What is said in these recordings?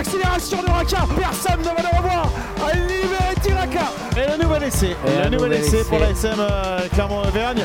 l'accélération de Raka. Personne ne va le revoir. À Liberty Raka. Et le nouvel essai. Et le nouvel nouvel essai pour la SM euh, Clermont-Auvergne.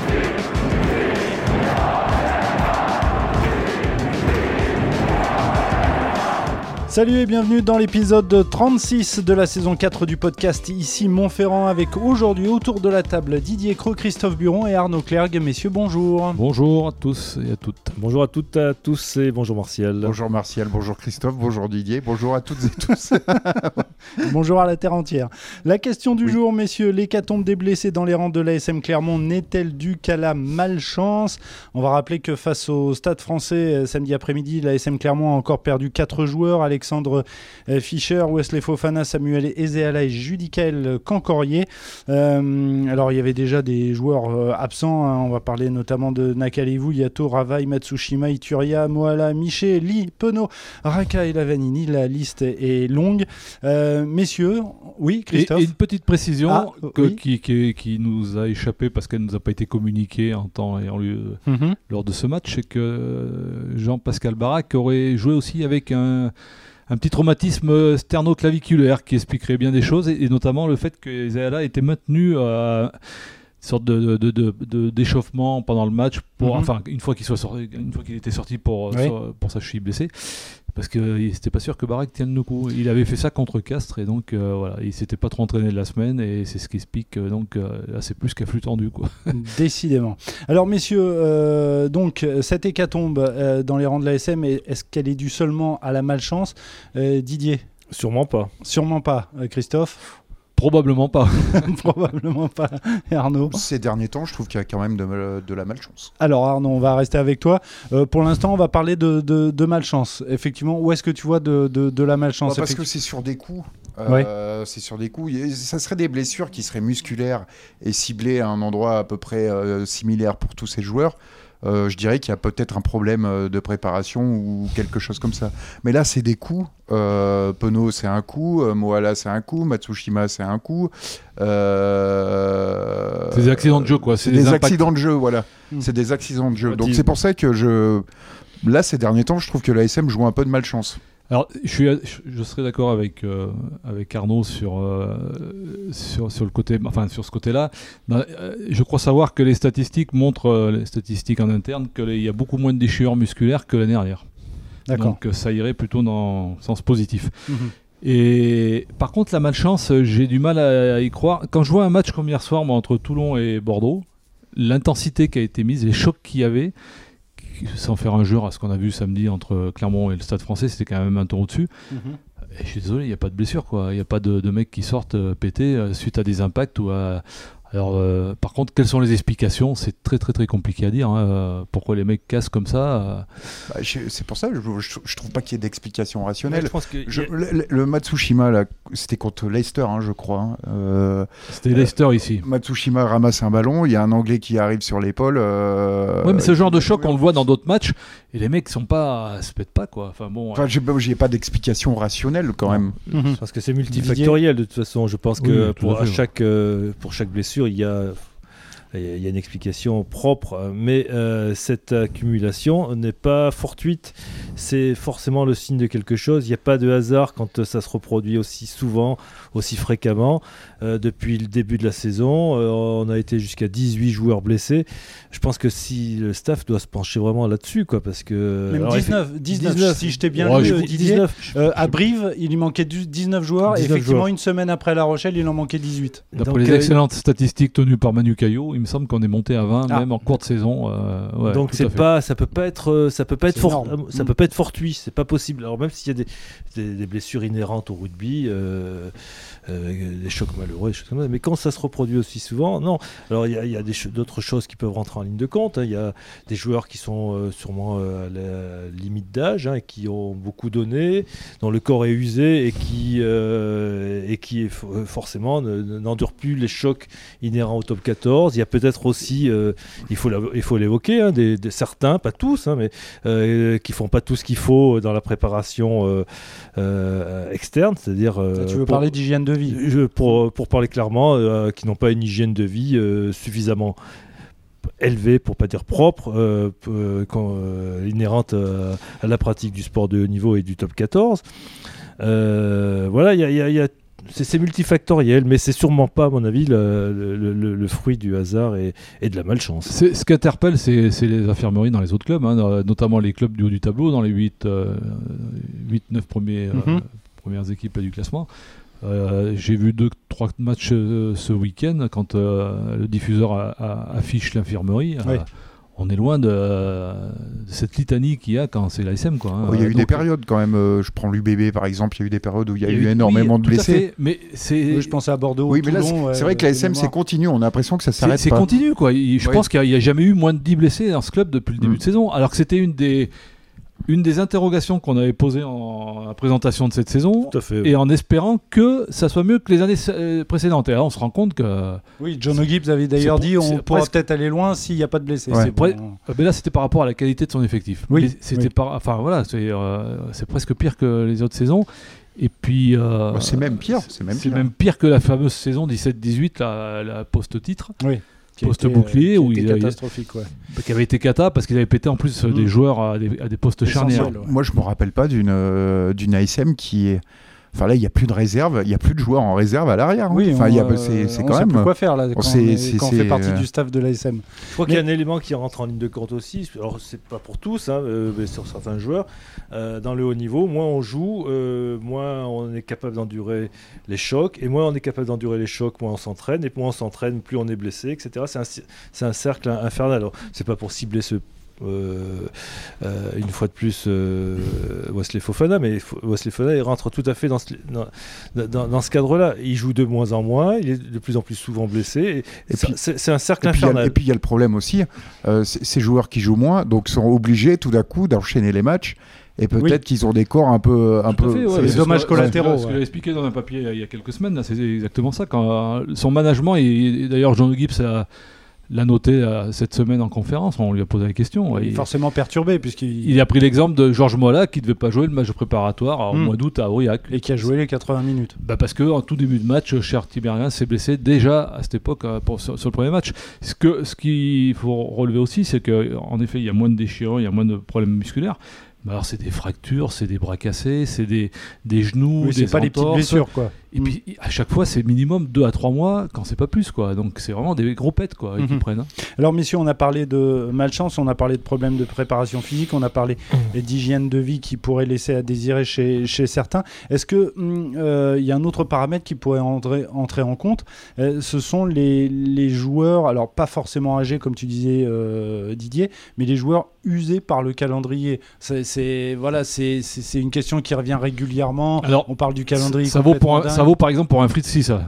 Salut et bienvenue dans l'épisode 36 de la saison 4 du podcast Ici Montferrand avec aujourd'hui autour de la table Didier Creux, Christophe Buron et Arnaud Clergue. Messieurs, bonjour. Bonjour à tous et à toutes. Bonjour à toutes et à tous et bonjour Martial. Bonjour Martial, bonjour Christophe, bonjour Didier, bonjour à toutes et tous. Bonjour à la terre entière. La question du Oui. jour, messieurs, l'hécatombe des blessés dans les rangs de l'ASM Clermont n'est-elle due qu'à la malchance? On va rappeler que face au Stade français euh, samedi après-midi, l'ASM Clermont a encore perdu 4 joueurs Alexandre euh, Fischer, Wesley Fofana, Samuel Ezeala et Judicael Cancorier. Euh, alors il y avait déjà des joueurs euh, absents, hein. on va parler notamment de Nakalevu, Yato, Ravai, Matsushima, Ituria, Moala, Miché, Li, Penaud, Raka et Lavanini. La liste est longue. Euh, messieurs, oui, Christophe et une petite précision Ah, que- oui. qui, qui- qui nous a échappé parce qu'elle ne nous a pas été communiquée en temps et en lieu Mhm. lors de ce match, c'est que euh, Jean-Pascal Barak aurait joué aussi avec un, un petit traumatisme sternoclaviculaire qui expliquerait bien des choses et, notamment le fait que Ezeala était maintenu à une sorte de, de- de- de- d'échauffement pendant le match pour Mhm. enfin une fois qu'il soit sorti une fois qu'il était sorti pour Oui. sur- pour sa cheville blessée parce que il- c'était pas sûr que Barak tienne le coup il avait fait ça contre Castres et donc euh, voilà il s'était pas trop entraîné de la semaine et c'est ce qui explique euh, donc euh, là c'est plus qu'à flux tendu quoi Décidément. Alors, messieurs, euh, donc, cette hécatombe euh, dans les rangs de l'ASM, est-ce qu'elle est due seulement à la malchance? Euh, Didier? Sûrement pas. Sûrement pas. Euh, Christophe? Probablement pas Probablement pas. Arnaud Ces derniers temps, je trouve qu'il y a quand même de, de la malchance. Alors, Arnaud, on va rester avec toi. Euh, pour l'instant, on va parler de, de- de malchance. Effectivement, où est-ce que tu vois de, la malchance Ouais, parce que c'est sur des coups. Euh, C'est sur des coups. Ça serait des blessures qui seraient musculaires et ciblées à un endroit à peu près euh, similaire pour tous ces joueurs. Euh, je dirais qu'il y a peut-être un problème euh, de préparation ou quelque chose comme ça. Mais là, c'est des coups. Euh, Penaud, c'est un coup. Euh, Moala, c'est un coup. Matsushima, c'est un coup. Euh, c'est des accidents de jeu quoi C'est des, accidents de jeu, voilà. Mm. C'est des accidents de jeu. Ouais, Donc c'est pour ça que je. Là, ces derniers temps, je trouve que l'ASM joue un peu de malchance. Alors, je, suis, je, je serais d'accord avec, euh, avec Arnaud sur, euh, sur, sur, le côté, enfin, sur ce côté-là. Euh, Je crois savoir que les statistiques montrent, les statistiques en interne, qu'il y a beaucoup moins de déchirures musculaires que l'année dernière. D'accord. Donc, ça irait plutôt dans le sens positif. Mhm. Et par contre, la malchance, j'ai du mal à, y croire. Quand je vois un match comme hier soir, moi, entre Toulon et Bordeaux, l'intensité qui a été mise, les chocs qu'il y avait, sans faire injure à ce qu'on a vu samedi entre Clermont et le Stade français, c'était quand même un ton au-dessus. Mhm. Et je suis désolé, il n'y a pas de blessure, quoi. Il n'y a pas de, de mecs qui sortent euh, pétés euh, suite à des impacts ou à. Alors, euh, par contre, quelles sont les explications? C'est très, très, très compliqué à dire. hein. Euh, Pourquoi les mecs cassent comme ça euh, Bah, c'est pour ça que je, je, je trouve pas qu'il y ait d'explication rationnelle. je pense que Je- le, le- le Matsushima, c'était contre Leicester, hein, je crois. hein. Euh, C'était Leicester ici. Matsushima ramasse un ballon, il y a un Anglais qui arrive sur l'épaule. euh, ouais, mais ce genre de choc, oui, on le voit dans d'autres matchs, et les mecs sont pas, se pètent pas, quoi. Enfin bon. Enfin, j'ai pas- j'ai pas d'explication rationnelle quand même. Pense que c'est multifactoriel de toute façon. Je pense que pour, à chaque, euh, pour chaque blessure, il y a, il y a une explication propre. Mais euh, cette accumulation n'est pas fortuite. C'est forcément le signe de quelque chose. Il n'y a pas de hasard quand euh, ça se reproduit aussi souvent, aussi fréquemment. Euh, depuis le début de la saison, euh, on a été jusqu'à 18 joueurs blessés. Je pense que si le staff doit se pencher vraiment là-dessus, quoi, parce que Même alors, 19, 19, 19, si je t'ai bien Ouais, lu, je euh, dis Didier. 19. Euh, à Brive, il lui manquait du- 19 joueurs. et 19 effectivement, joueurs. une semaine après La Rochelle, il en manquait 18. D'après les euh, excellentes statistiques tenues par Manu Caillot, il me semble qu'on est monté à 20, Ah. même en cours de saison. euh, ouais, Donc c'est pas, ça peut pas être, euh, ça peut pas être ça Mm. peut pas être fortuit, c'est pas possible. Alors même s'il y a des, des, des blessures inhérentes au rugby, euh, euh, des chocs malheureux, des comme ça, mais quand ça se reproduit aussi souvent, non. Alors il y a, d'autres choses qui peuvent rentrer en ligne de compte. hein. Il y a des joueurs qui sont euh, sûrement euh, à la limite d'âge, hein, et qui ont beaucoup donné, dont le corps est usé et qui et qui fo- forcément ne- ne- n'endurent plus les chocs inhérents au top 14. Il y a peut-être aussi, il faut la- il faut l'évoquer, hein, des, des- certains, pas tous, hein, mais qui font pas tout ce qu'il faut dans la préparation externe, c'est-à-dire. tu veux pour- parler d'hygiène de vie je- pour, pour parler clairement, euh, qui n'ont pas une hygiène de vie euh, suffisamment élevée, pour pas dire propre, euh, quand, inhérente euh, à la pratique du sport de haut niveau et du top 14. voilà, il y a, y a, y a c'est multifactoriel, mais c'est sûrement pas, à mon avis, le, le, le, le fruit du hasard et, et, de la malchance. Ce qui interpelle, c'est les infirmeries dans les autres clubs, hein, notamment les clubs du haut du tableau, dans les 8-9 euh, premiers, mm -hmm. euh, premières équipes du classement. Euh, J'ai vu 2-3 matchs euh, ce week-end quand euh, le diffuseur a, a, affiche l'infirmerie. Oui on est loin de, de cette litanie qu'il y a quand c'est l'ASM. Quoi, hein. Il y a eu Donc, des périodes quand même. Euh, je prends l'UBB par exemple. Il y a eu des périodes où il y a, il y a eu, eu, énormément oui, de blessés. Fait, mais c'est. je pensais à Bordeaux. Oui, mais là, c'est vrai que l'ASM c'est continu. On a l'impression que ça s'arrête. C'est continu quoi. Je pense qu'il n'y a, a, jamais eu moins de 10 blessés dans ce club depuis le début mm. de saison. Alors que c'était une des une des interrogations qu'on avait posées en présentation de cette saison, fait, oui. et en espérant que ça soit mieux que les années euh, précédentes. Et là, on se rend compte que. Oui, John Gibbs avait d'ailleurs dit on pourra presque... peut-être aller loin s'il n'y a pas de blessés. Ouais. Bon. Mais là, c'était par rapport à la qualité de son effectif. Oui. C'était oui. par. Enfin voilà, c'est euh, presque pire que les autres saisons. Et puis. Euh, bah, c'est même pire. C'est même, même, pire que la fameuse saison 17-18, la, la post-titre. Oui poste bouclier qui où il catastrophique ouais. qui avait été cata parce qu'ils avaient pété en plus mmh. des joueurs à des, à des postes charnières. Ouais. Moi je me rappelle pas d'une euh, d'une ASM qui est Enfin là, il n'y a plus de réserve, il n'y a plus de joueurs en réserve à l'arrière. Oui, enfin, euh, c'est quand même. Plus quoi faire là quand on, est, quand on fait partie euh... du staff de l'ASM. Je crois qu'il y a un élément qui rentre en ligne de compte aussi. Alors c'est pas pour tous, hein, euh, mais sur certains joueurs. Euh, dans le haut niveau, moins on joue, euh, moins on est capable d'endurer les chocs, et moins on est capable d'endurer les chocs, moins on s'entraîne, et moins on s'entraîne, plus on est blessé, etc. C'est un, un, cercle infernal. Alors c'est pas pour cibler ce euh, euh, une fois de plus euh, Wesley Fofana, mais Wesley Fofana il rentre tout à fait dans ce, dans, dans, dans ce cadre-là. Il joue de moins en moins, il est de plus en plus souvent blessé. Et, et c'est un cercle et infernal. Puis et puis il y a le problème aussi, euh, ces joueurs qui jouent moins, donc sont obligés tout d'un coup d'enchaîner les matchs. Et peut-être oui. qu'ils ont des corps un peu, un peu. Fait, ouais, les dommages collatéraux. Ce que, ouais. expliqué dans un papier il y a quelques semaines, c'est exactement ça. Quand son management, et d'ailleurs John Gibbs a l'a noté euh, cette semaine en conférence, on lui a posé la question. Il est forcément perturbé puisqu'il il a pris l'exemple de Georges Mola qui ne devait pas jouer le match préparatoire au mmh. mois d'août à Aurillac. Et qui a joué les 80 minutes. Bah parce qu'en tout début de match, Cher Tiberian s'est blessé déjà à cette époque euh, pour, sur, sur, le premier match. Ce qu'il ce qu'il faut relever aussi, c'est qu'en effet, il y a moins de déchirures, il y a moins de problèmes musculaires. Mais alors c'est des fractures, c'est des bras cassés, c'est des, des genoux, oui, des pas entorses. des petites blessures quoi. Et mmh. puis à chaque fois c'est minimum 2 à 3 mois quand c'est pas plus quoi. Donc c'est vraiment des gros pets quoi mmh. qui prennent. Hein. Alors messieurs, on a parlé de malchance, on a parlé de problèmes de préparation physique, on a parlé mmh. d'hygiène de vie qui pourrait laisser à désirer chez, chez certains. Est-ce que il euh, y a un autre paramètre qui pourrait entrer, entrer en compte? Euh, Ce sont les, les joueurs, alors pas forcément âgés comme tu disais euh, Didier, mais les joueurs usés par le calendrier. C'est voilà, c'est une question qui revient régulièrement. Alors, on parle du calendrier. Ça vaut, pour un, ça vaut par exemple pour un Fritz 6, ça.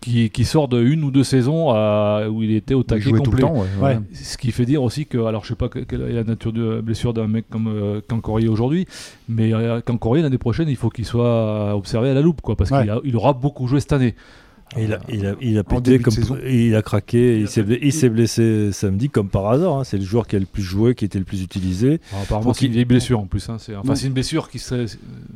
Qui, qui, sort de une ou deux saisons euh, où il était au taquet complet. Tout le temps, ouais, ouais. Ce qui fait dire aussi que, alors je sais pas quelle est la nature de blessure d'un mec comme euh, Cancorier aujourd'hui, mais euh, Cancorier l'année prochaine il faut qu'il soit observé à la loupe, quoi, parce qu'il il aura beaucoup joué cette année. Il a, il, a, il a pété comme il a craqué, il, s'est blessé samedi comme par hasard. Hein. C'est le joueur qui a le plus joué, qui était le plus utilisé. Alors, apparemment, c'est une vieille blessure en plus. Hein. C'est enfin, une blessure qui serait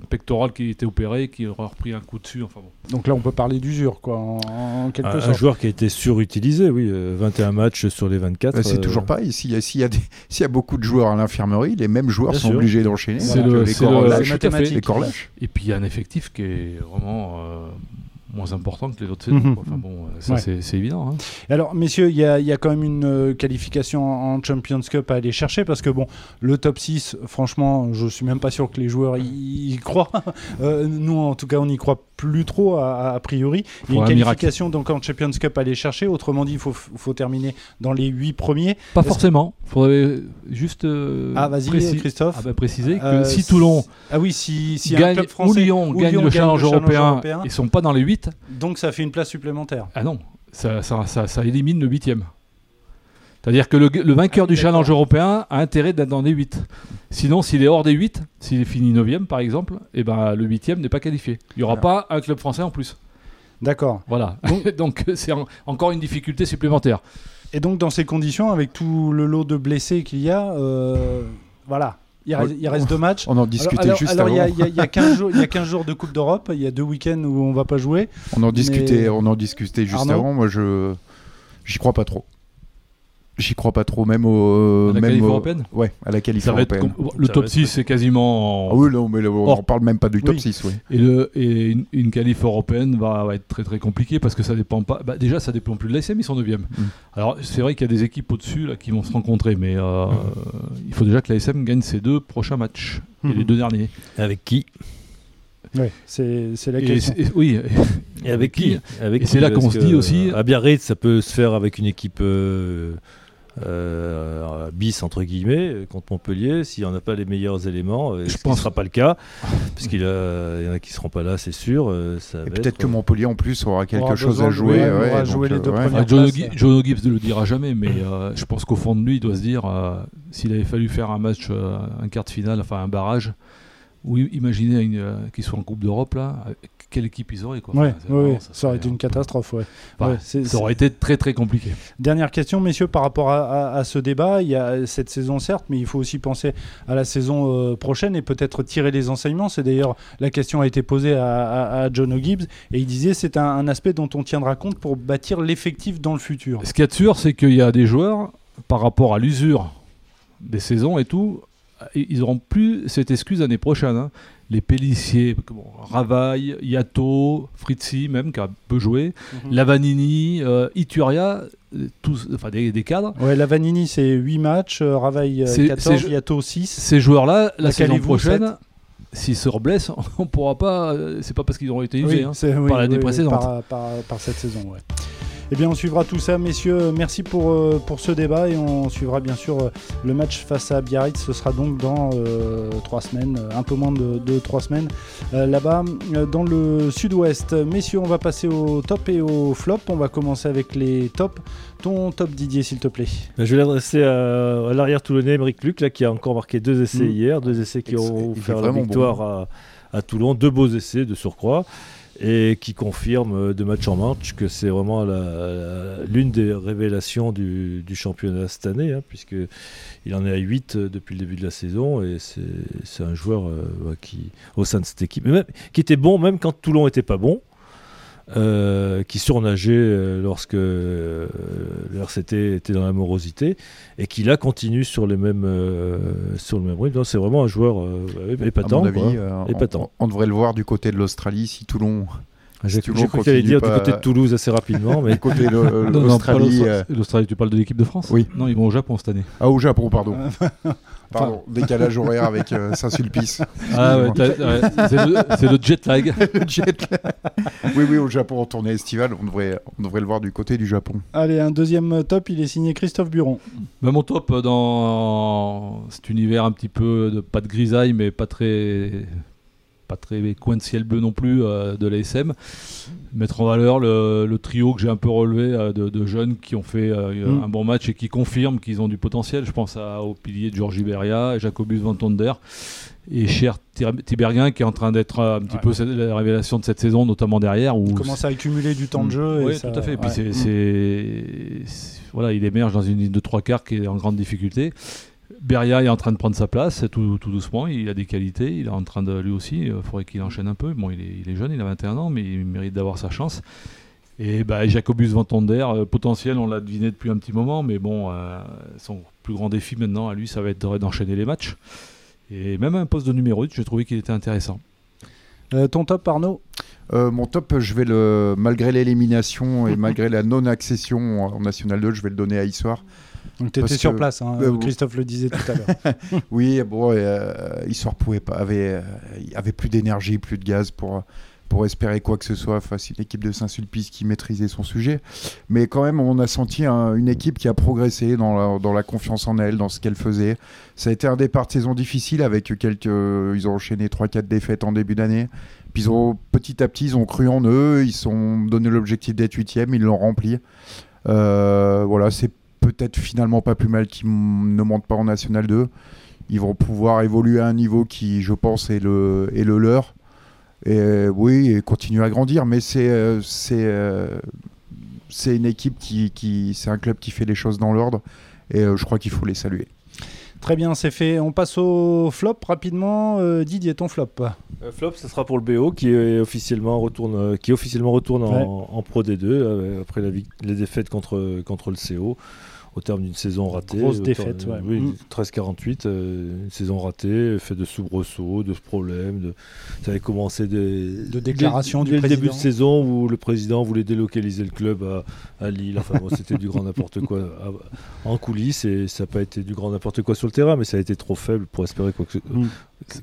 pectorale qui était opérée, qui aurait repris un coup dessus. Enfin, bon. Donc là, on peut parler d'usure, quoi, en, en quelque un, sorte. Un joueur qui a été surutilisé, oui. Euh, 21 matchs sur les 24. C'est euh... toujours pareil. S'il y, a, s'il y, a des, s'il y a beaucoup de joueurs à l'infirmerie, les mêmes joueurs Bien sont sûr. obligés d'enchaîner. C'est le, les, corps le, lâches, les corps lâches. Et puis il y a un effectif qui est vraiment. Euh, moins important que les autres saisons. Mmh. Enfin bon, ça ouais. c'est évident. Hein. Alors, messieurs, il y, y, a quand même une euh, qualification en Champions Cup à aller chercher parce que bon, le top 6, franchement, je suis même pas sûr que les joueurs y, y croient. euh, nous, en tout cas, on n'y croit plus trop a, a priori. Il y a une qualification donc en Champions Cup à aller chercher. Autrement dit, il faut, faut terminer dans les 8 premiers. Pas forcément. Il faudrait juste euh, ah, vas-y, Christophe. Ah, bah, préciser que euh, si Toulon ah oui, si, si gagne, un club français ou Lyon, ou gagne, le gagne challenge le européen, européen, ils sont pas dans les 8. Donc ça fait une place supplémentaire. Ah non, ça, ça, ça, ça élimine le 8 c'est-à-dire que le, le vainqueur ah, du challenge européen a intérêt d'être dans les 8. Sinon, s'il est hors des 8, s'il est fini 9 par exemple, et ben, le 8 n'est pas qualifié. Il n'y aura Alors. pas un club français en plus. D'accord. Voilà. Donc c'est en, encore une difficulté supplémentaire. Et donc dans ces conditions, avec tout le lot de blessés qu'il y a, euh, voilà. Il reste, il reste, deux matchs. On en discutait alors, juste alors, avant. Il y, a, il y a 15 jours, il y a 15 jours de Coupe d'Europe. Il y a deux week-ends où on va pas jouer. On en discutait, mais... on en discutait juste Arnaud avant. Moi, je j'y crois pas trop. J'y crois pas trop, même au. À la même qualif au- européenne Ouais, à la qualif européenne. com- le Ça top va être- 6 c'est quasiment Ah oui, non, mais là, on en parle même pas du top Oui. 6, oui. Et, le, et une, une qualif européenne va, va être très très compliquée parce que ça dépend pas. bah, déjà, ça dépend plus de l'ASM, ils sont 9 Alors, c'est vrai qu'il y a des équipes au-dessus là, qui vont se rencontrer, mais euh, il faut déjà que l'ASM gagne ses deux prochains matchs et les deux derniers. Avec qui? Ouais, c'est c'est la question. et- oui, Et avec qui? Avec Et c'est là qu'on se dit aussi- À Biarritz, ça peut se faire avec une équipe euh, euh, bis, entre guillemets, euh, contre Montpellier. S'il n'y en a pas les meilleurs éléments, euh, Je ce pense- ne sera pas le cas, parce qu'il y en a qui ne seront pas là, c'est sûr. euh, ça Et va peut-être être, que Montpellier en plus aura quelque Aura chose à de- jouer. ouais, les euh, deux ouais. Gibbs ne le dira jamais, mais euh, je pense qu'au fond de lui, il doit se dire euh, s'il avait fallu faire un match, euh, un quart de finale, enfin un barrage, ou imaginez une, euh, qu'ils soient en Coupe d'Europe, là, euh, quelle équipe ils auraient quoi. Ouais, Enfin, c'est ouais, vraiment- ouais, ça aurait été une catastrophe. Ouais. enfin, ça aurait été très très compliqué. Dernière question, messieurs, par rapport à, à- à ce débat. Il y a cette saison, certes, mais il faut aussi penser à la saison euh, prochaine et peut-être tirer les enseignements. C'est d'ailleurs la question a été posée à, John O'Gibbs et il disait c'est un, un aspect dont on tiendra compte pour bâtir l'effectif dans le futur. Ce qu'il y a de sûr, c'est qu'il y a des joueurs, par rapport à l'usure des saisons et tout, ils n'auront plus cette excuse l'année prochaine. hein. Les Pellissier, bon, Ravaille, Yato, Fritzi même, qui a peu joué, Mhm. Lavanini, euh, Ituria, euh, tous, enfin des, des cadres. Ouais, la Vanini, c'est 8 matchs, euh, Ravaille euh, C'est- 14, c'est- Yato 6. Ces joueurs-là, la, saison prochaine, s'ils se reblessent, on pourra pas. euh, C'est pas parce qu'ils auront été usés. hein. c'est- par l'année précédente. Par, par- par cette saison, ouais. Eh bien, on suivra tout ça, messieurs. Merci pour, euh, pour ce débat et on suivra bien sûr euh, le match face à Biarritz. Ce sera donc dans euh, trois semaines, un peu moins de, de trois semaines, euh, là-bas euh, dans le sud-ouest. Messieurs, on va passer au top et au flop. On va commencer avec les tops. Ton top, Didier, s'il te plaît. Ben, Je vais l'adresser à, à l'arrière toulonnais, Émeric Luc, là, qui a encore marqué deux essais Mm. hier, deux essais qui ont fait la victoire à, à Toulon, deux beaux essais de surcroît, et qui confirment euh, de match en match que c'est vraiment l'une des révélations du, championnat cette année, hein, puisqu'il en est à 8 depuis le début de la saison, et c'est un joueur euh, qui, au sein de cette équipe, même- qui était bon même quand Toulon n'était pas bon. Euh, qui surnageait euh, lorsque euh, le RCT était dans la morosité et qui là continue sur les mêmes euh, sur le même rythme. C'est vraiment un joueur euh, À épatant. mon avis, quoi. euh, on- Épatant. on, on devrait le voir du côté de l'Australie si Toulon. J'ai Toulon j'ai cru que tu allais dire pas- du côté de Toulouse assez rapidement, mais Du côté de l'Australie. l'Austra- L'Australie, tu parles de l'équipe de France? Oui. Non, ils vont au Japon cette année. Ah, au Japon, pardon. Pardon, décalage horaire avec euh, Saint-Sulpice. Ah ouais, t'as- ouais, c'est le, jet lag. Le jet lag. oui, oui, au Japon, en tournée estivale, on devrait, on devrait le voir du côté du Japon. Allez, un deuxième top, il est signé Christophe Buron. Bah, mon top euh, dans cet univers un petit peu de pas de grisaille mais pas très pas très coin de ciel bleu non plus euh, de l'ASM mettre en valeur le, le trio que j'ai un peu relevé euh, de, de jeunes qui ont fait euh, Mm. un bon match et qui confirment qu'ils ont du potentiel je pense à, au pilier de Georges Iberia Jacobus Van Tonder et Cher Tiberghien qui est en train d'être un petit Ouais. peu la révélation de cette saison notamment derrière où Il commence à accumuler du temps de jeu. et oui, tout à fait. Puis ouais. c'est- Mm. c'est- c'est- voilà, il émerge dans une ligne de trois quarts qui est en grande difficulté. Beria est en train de prendre sa place tout, tout doucement. Il a des qualités. Il est en train de lui aussi. Il faudrait qu'il enchaîne un peu. Bon, il est, il est jeune, il a 21 ans, mais il mérite d'avoir sa chance. Et bah, Jacobus Van Tonder, euh, potentiel, on l'a deviné depuis un petit moment, mais bon, euh, son plus grand défi maintenant à lui, ça va être de- d'enchaîner les matchs. Et même un poste de numéro 8, j'ai trouvé qu'il était intéressant. Euh, ton top, Arnaud? Euh, mon top, je vais le, malgré l'élimination et malgré la non-accession en National 2, je vais le donner à Issoire. Donc, tu étais sur que- place, hein, Euh. Christophe le disait tout à l'heure. Oui, bon, euh, Issoire pouvait pas, avait, euh, plus d'énergie, plus de gaz pour, pour espérer quoi que ce soit face à une équipe de Saint-Sulpice qui maîtrisait son sujet. Mais quand même, on a senti un- une équipe qui a progressé dans la, dans la confiance en elle, dans ce qu'elle faisait. Ça a été un départ de saison difficile avec quelques. Ils ont enchaîné 3-4 défaites en début d'année. Puis ils ont, petit à petit, ils ont cru en eux, ils se sont donné l'objectif d'être huitième, ils l'ont rempli. Euh, voilà, c'est peut-être finalement pas plus mal qu'ils ne montent pas en National 2. Ils vont pouvoir évoluer à un niveau qui, je pense, est le, est le leur. Et euh, oui, et continuer à grandir. Mais c'est euh, c'est euh, c'est une équipe qui, c'est un club qui fait les choses dans l'ordre. Et je crois qu'il faut les saluer. Très bien, c'est fait. On passe au flop rapidement. Euh, Didier, ton flop. Euh, flop, ce sera pour le BO qui est officiellement retourne, euh, qui officiellement retourne en, Ouais. en Pro D2 euh, après la, les défaites contre, contre le CO. au terme d'une saison ratée. Grosse défaite, terme- ouais. Oui, Mm. 13-48, euh, une saison ratée, fait de soubresauts, de problèmes. De... Ça avait commencé des, De déclarations dès- du dès le début de saison où le président voulait délocaliser le club à, à Lille. Enfin, bon, c'était du grand n'importe quoi à- en coulisses et ça n'a pas été du grand n'importe quoi sur le terrain, mais ça a été trop faible pour espérer quoi que, ce- Mm.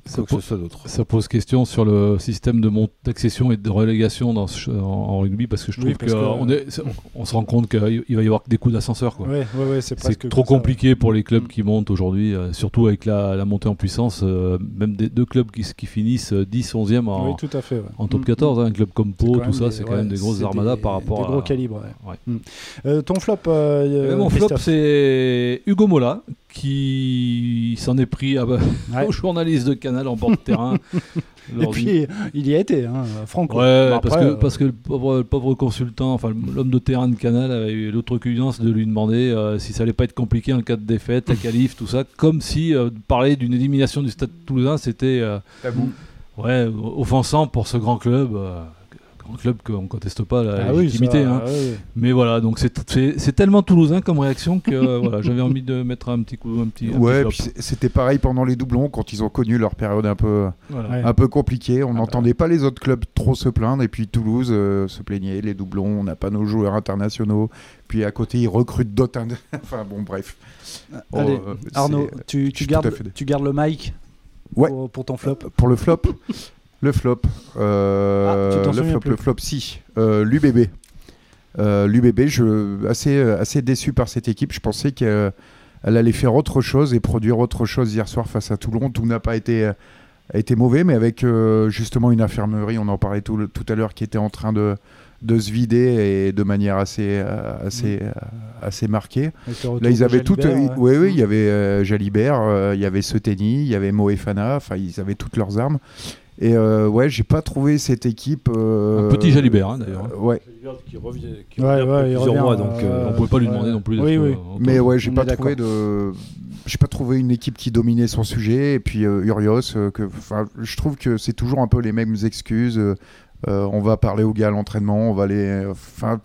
Ça quoi que peut- ce soit d'autre. Ça pose question sur le système de mont- d'accession et de relégation dans ce- en, en rugby parce que je Oui, trouve que- qu'on est- c'est- on se rend compte qu'il il va y avoir que des coups d'ascenseur. quoi. Ouais, ouais, ouais, c'est trop compliqué pour les clubs Mm. qui montent aujourd'hui, euh, surtout avec la, la montée en puissance. euh, même des deux clubs qui, finissent euh, 10, 11e en, Oui, tout à fait. ouais. en top Mm, 14, mm. hein, un club comme Pau, tout ça, c'est quand même des grosses armadas des- par rapport des à. gros calibres. ouais. Ouais. Mm. Euh, ton flop, euh, mon flop, c'est Hugo Mola qui s'en est pris à, Ouais. aux journalistes de Canal en bord de terrain. Et puis, il y a été, hein, Franco. Ouais, Bon, parce, après, que, euh, parce que le pauvre, le pauvre consultant, enfin l'homme de terrain de Canal avait eu l'outrecuidance de lui demander euh, si ça allait pas être compliqué en cas de défaite, la qualif, tout ça, comme si euh, parler d'une élimination du Stade Toulousain c'était euh, Tabou. ouais, offensant pour ce grand club. Euh, grand club qu'on conteste pas la ah oui, légitimité. ça, hein. ouais. Mais voilà, donc c'est- tellement toulousain comme réaction que euh, voilà, j'avais envie de mettre un petit coup, un petit. un Ouais, c'était pareil pendant les doublons quand ils ont connu leur période un peu, Voilà. Ouais. un peu compliquée. On bah. n'entendait pas les autres clubs trop se plaindre. Et puis Toulouse euh, se plaignait, les doublons, on n'a pas nos joueurs internationaux. Puis à côté, ils recrutent d'autres. ind- enfin bon, bref. Oh, Allez, euh, Arnaud, tu, tu, gardes, tu gardes le mic Ouais. pour, pour ton flop Pour le flop Le flop. euh, Ah, le flop, le flop, si. Euh, L'UBB. Euh, L'UBB, je assez, assez déçu par cette équipe. Je pensais qu'elle elle allait faire autre chose et produire autre chose hier soir face à Toulon. Tout n'a pas été, a été mauvais, mais avec euh, justement une infirmerie, on en parlait tout, le- tout à l'heure, qui était en train de, de se vider et de manière assez, euh, assez, euh, assez marquée. Là, ils avaient tout. Oui, oui, il y avait euh, Jalibert, euh, il y avait Seteni, il y avait Moefana. Enfin, ils avaient toutes leurs armes. Et euh, ouais, j'ai pas trouvé cette équipe. euh, Un petit Jalibert, hein, d'ailleurs. euh, ouais, Qui revient, qui Ouais, revient ouais, plusieurs revient, mois, donc euh, on pouvait pas lui demander non plus. Oui, oui. euh, mais ouais, j'ai pas trouvé de. J'ai pas trouvé une équipe qui dominait son sujet. Et puis euh, Urios, euh, que, enfin, je trouve que c'est toujours un peu les mêmes excuses. on va parler aux gars à l'entraînement, on va les. Enfin.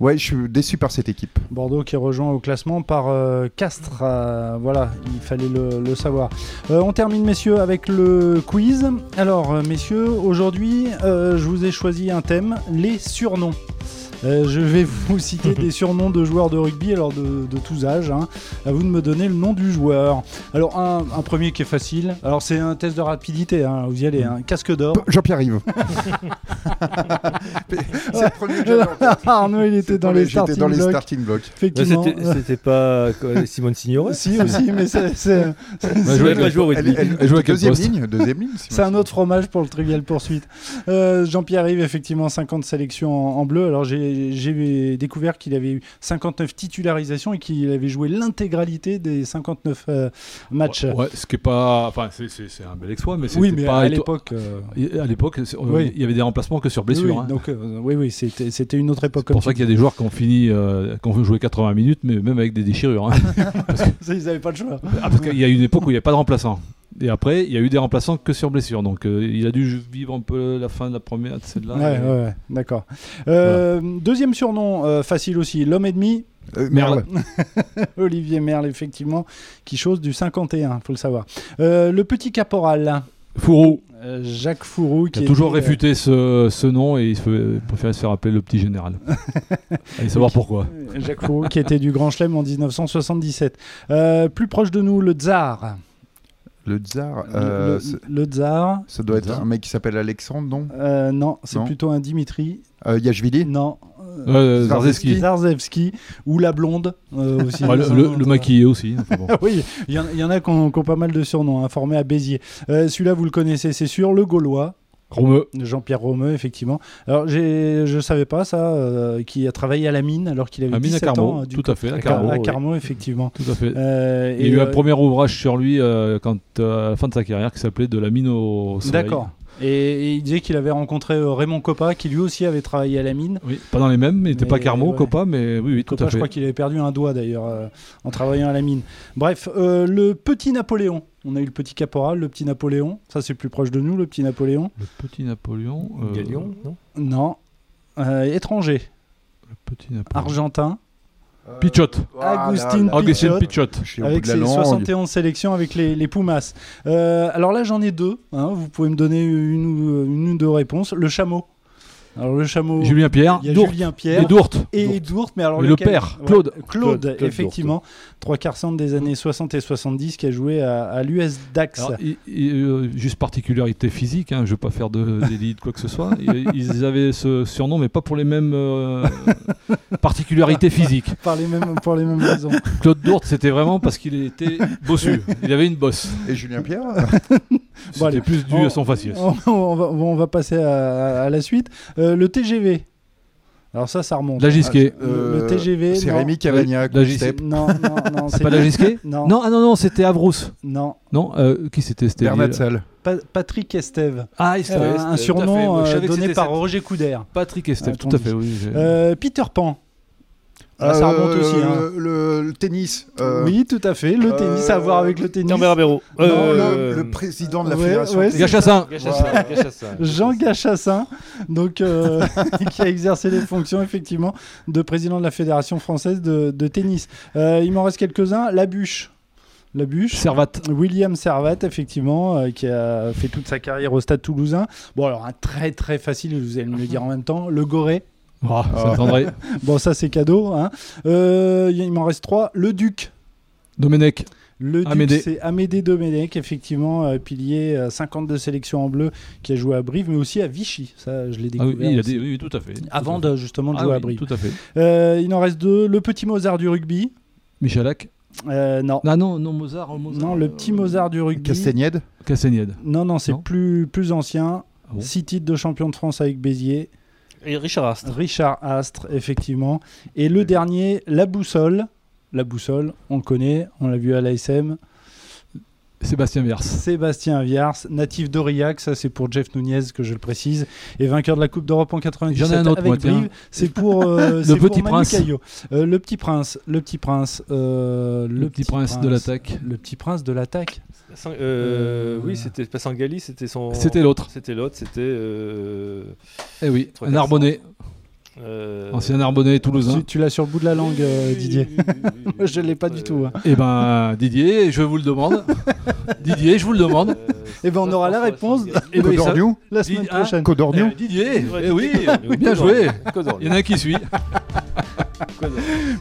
Ouais, je suis déçu par cette équipe. Bordeaux qui est rejoint au classement par euh, Castres. euh, voilà, il fallait le, savoir. Euh, on termine, messieurs, avec le quiz. Alors, euh, messieurs, aujourd'hui, euh, je vous ai choisi un thème les surnoms. Euh, je vais vous citer des surnoms de joueurs de rugby, alors de, de tous âges. hein. À vous de me donner le nom du joueur. Alors, un, un premier qui est facile. Alors, c'est un test de rapidité. hein, vous y allez. hein. Casque d'or. Jean-Pierre Rive. c'est le premier que j'avais en tête. Arnaud, il était dans les starting dans les blocks. starting blocks. Bah, Effectivement. c'était- C'était pas quoi, Simone Signoret Si aussi, mais c'est Elle jouer au Elle, rugby. elle- Elle joue à quel deuxième poste ligne, deuxième ligne. c'est un autre fromage pour le Trivial Poursuite. Euh, Jean-Pierre Rive, effectivement, 50 sélections en, en bleu. Alors j'ai j'ai découvert qu'il avait eu 59 titularisations et qu'il avait joué l'intégralité des 59 euh, matchs. Ouais, ce qui est pas. Enfin, c'est- un bel exploit, mais oui, c'était mais pas. à l'époque. euh, À l'époque, Oui. il y avait des remplacements que sur blessure. oui, hein. donc, euh, oui, oui, c'était une autre époque. C'est pour ça qu'il y a des joueurs qui ont fini, qui ont joué 80 minutes, mais même avec des déchirures. hein. ça, ils n'avaient pas le choix. Ah, parce qu'il y a eu une époque où il n'y avait pas de remplaçant. Et après, il y a eu des remplaçants que sur blessure. Donc, euh, il a dû vivre un peu la fin de la première, de celle-là. Ouais, Et- ouais, ouais, d'accord. Euh, Deuxième surnom, euh, facile aussi, l'homme et demi. Euh, Merle. Olivier Merle, effectivement, qui chose du 51, faut le savoir. Euh, le petit caporal, Fourou, euh, Jacques Fourou, qui a toujours réfuté ce, ce nom et il se préférait se faire appeler le petit général. Allez savoir pourquoi. Jacques Fourou, qui était du Grand Chelem en 1977. Euh, plus proche de nous, le Tsar. Le tsar. Le- euh, le, c'est- le Tsar. ça doit être Tsar. un mec qui s'appelle Alexandre, non? Euh, non, c'est Non. plutôt un Dimitri. euh, Yachvili Non. Euh, Zarzewski. Zarzewski. Ou la blonde euh, aussi. Ouais, le, maquillé aussi. enfin bon. oui, il y, en- il y en a qui ont, qui ont pas mal de surnoms, hein, formés à Béziers. Euh, Celui-là, vous le connaissez, c'est sûr, le Gaulois. Jean-Pierre Romeu, effectivement. Alors, je savais pas ça, euh, qui a travaillé à la mine alors qu'il avait Amine 17 Carmo, ans. euh, du tout coup. à fait. À À Carmo, à oui. Carmo, effectivement. Tout à fait. Euh, Il y a eu un euh, premier ouvrage sur lui euh, quand, euh, à la fin de sa carrière qui s'appelait De la mine au soleil. D'accord. Et, et il disait qu'il avait rencontré euh, Raymond Coppa, qui lui aussi avait travaillé à la mine. Oui, pas dans les mêmes, mais il n'était pas Carmo, ouais. Copa, mais oui, oui, tout Coppa, à je crois qu'il avait perdu un doigt d'ailleurs euh, en travaillant à la mine. Bref, euh, le petit Napoléon. On a eu le petit caporal, le petit Napoléon. Ça, c'est plus proche de nous, le petit Napoléon. Le petit Napoléon. euh, Galion, non Non. Euh, étranger, Le petit Napoléon. argentin. Pichot. Agustin Pichot. Avec ses langue. 71 sélections avec les, les Pumas. Euh, alors là, j'en ai deux. hein, vous pouvez me donner une ou, une ou deux réponses. Le chameau. Alors le chameau. Julien Pierre. Il y a Dourte. Julien Pierre. Et Dourte. Et Dourte, mais alors le père, Claude. Claude, Claude, Claude effectivement. Trois quarts centre des années 60 et 70 qui a joué à, à l'US Dax. Alors, euh, juste particularité physique, hein, je ne veux pas faire de délit de quoi que ce soit. Ils avaient ce surnom, mais pas pour les mêmes euh, particularités physiques. Par les mêmes, pour les mêmes raisons. Claude Dourte, c'était vraiment parce qu'il était bossu. Il avait une bosse. Et Julien Pierre? C'était allez. plus dû On- à son faciès. on, on va, on va passer à, à la suite. Euh, le TGV. Alors ça, ça remonte. La Gisquet. Le- le TGV, C'est non. Rémi Cavagnac. La. Non, non, non. C'est pas la Gisquet Non, Non, ah non, non, c'était Avrousse. non. Non, euh, qui c'était lié- Salle. Pa- Patrick Estève. Ah, Euh, Estève, un surnom euh, savais que donné par cette- Roger Couder. Patrick Estève, Ah, tout à fait, oui. Euh, Peter Pan. Ah, ça remonte Euh, aussi. hein. le tennis. euh, Oui, tout à fait. Le euh, tennis, à voir avec le tennis. Non, Euh, le, le président de la ouais, fédération. ouais. Gachassin. Gachassin, Gachassin. Jean Gachassin, donc, euh, qui a exercé les fonctions effectivement de président de la Fédération française de, de tennis. Euh, il m'en reste quelques-uns. La bûche. La bûche. Servat. William Servat, effectivement, euh, qui a fait toute sa carrière au Stade Toulousain. Bon, alors un très très facile, vous allez me le dire en même temps. Le Goré. Oh, ça attendrait. Bon, ça c'est cadeau. Hein. Euh, il m'en reste trois. Le Duc. Domenech. Le Duc, Amédée. c'est Amédée Domenech, effectivement, euh, pilier, euh, 52 sélections en bleu, qui a joué à Brive, mais aussi à Vichy. Ça, je l'ai Ah oui, découvert. il a dit, oui, tout à fait. Avant de justement de jouer Ah à oui, Brive. Tout à fait. Euh, il en reste deux. Le petit Mozart du rugby. Michalak. Euh, non. Ah non, non, Mozart. Mozart Non, le euh, petit Mozart du rugby. Castagnède. Castagnède. Non, non, c'est plus, plus ancien. Ah bon Six titres de champion de France avec Béziers. Et Richard Astre. Richard Astre, effectivement. Et le dernier, la boussole. La boussole, on le connaît, on l'a vu à l'ASM. Sébastien Vers. Sébastien Viars, natif d'Aurillac, ça c'est pour Jeff Nunez que je le précise, et vainqueur de la Coupe d'Europe en 97 J'en ai un autre, avec moi, tiens. Brive. C'est pour euh, c'est Petit pour Manu Prince. Euh, le petit prince, le petit prince, euh, Le, petit prince, de l'attaque. le petit prince de l'attaque. Euh, Euh, Oui, c'était pas Sangali, c'était son. C'était l'autre. C'était l'autre, c'était. euh, Eh oui, un Arbonnais. Euh, Ancien Arbonnais toulousain. Tu, tu l'as sur le bout de la langue, euh, Didier. Moi, Je l'ai pas du tout, hein. Eh ben, Didier, je vous le demande. Didier, je vous le demande. Eh ben, on aura la réponse. Eh ben, Codorniou. La semaine prochaine. Codorniou. Eh, Didier, eh oui, bien joué. Il y en a un qui suit.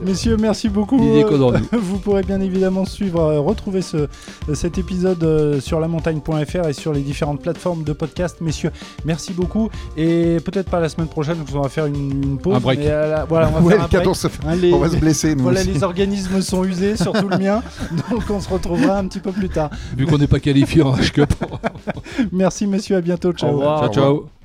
Messieurs, merci beaucoup. Euh. Vous pourrez bien évidemment suivre, euh, retrouver ce, cet épisode euh, sur lamontagne.fr et sur les différentes plateformes de podcast. Messieurs, merci beaucoup. Et peut-être pas la semaine prochaine, parce qu'on va faire une, une pause. Un break. la- voilà, on va Ouais, faire le un break. cadeau se fait. Hein, les- On va se blesser, nous voilà, aussi. les organismes sont usés, surtout le mien. Donc on se retrouvera un petit peu plus tard. Vu qu'on n'est pas qualifié en H-Cup. Merci messieurs, à bientôt. Ciao. Au revoir. Ciao, ciao.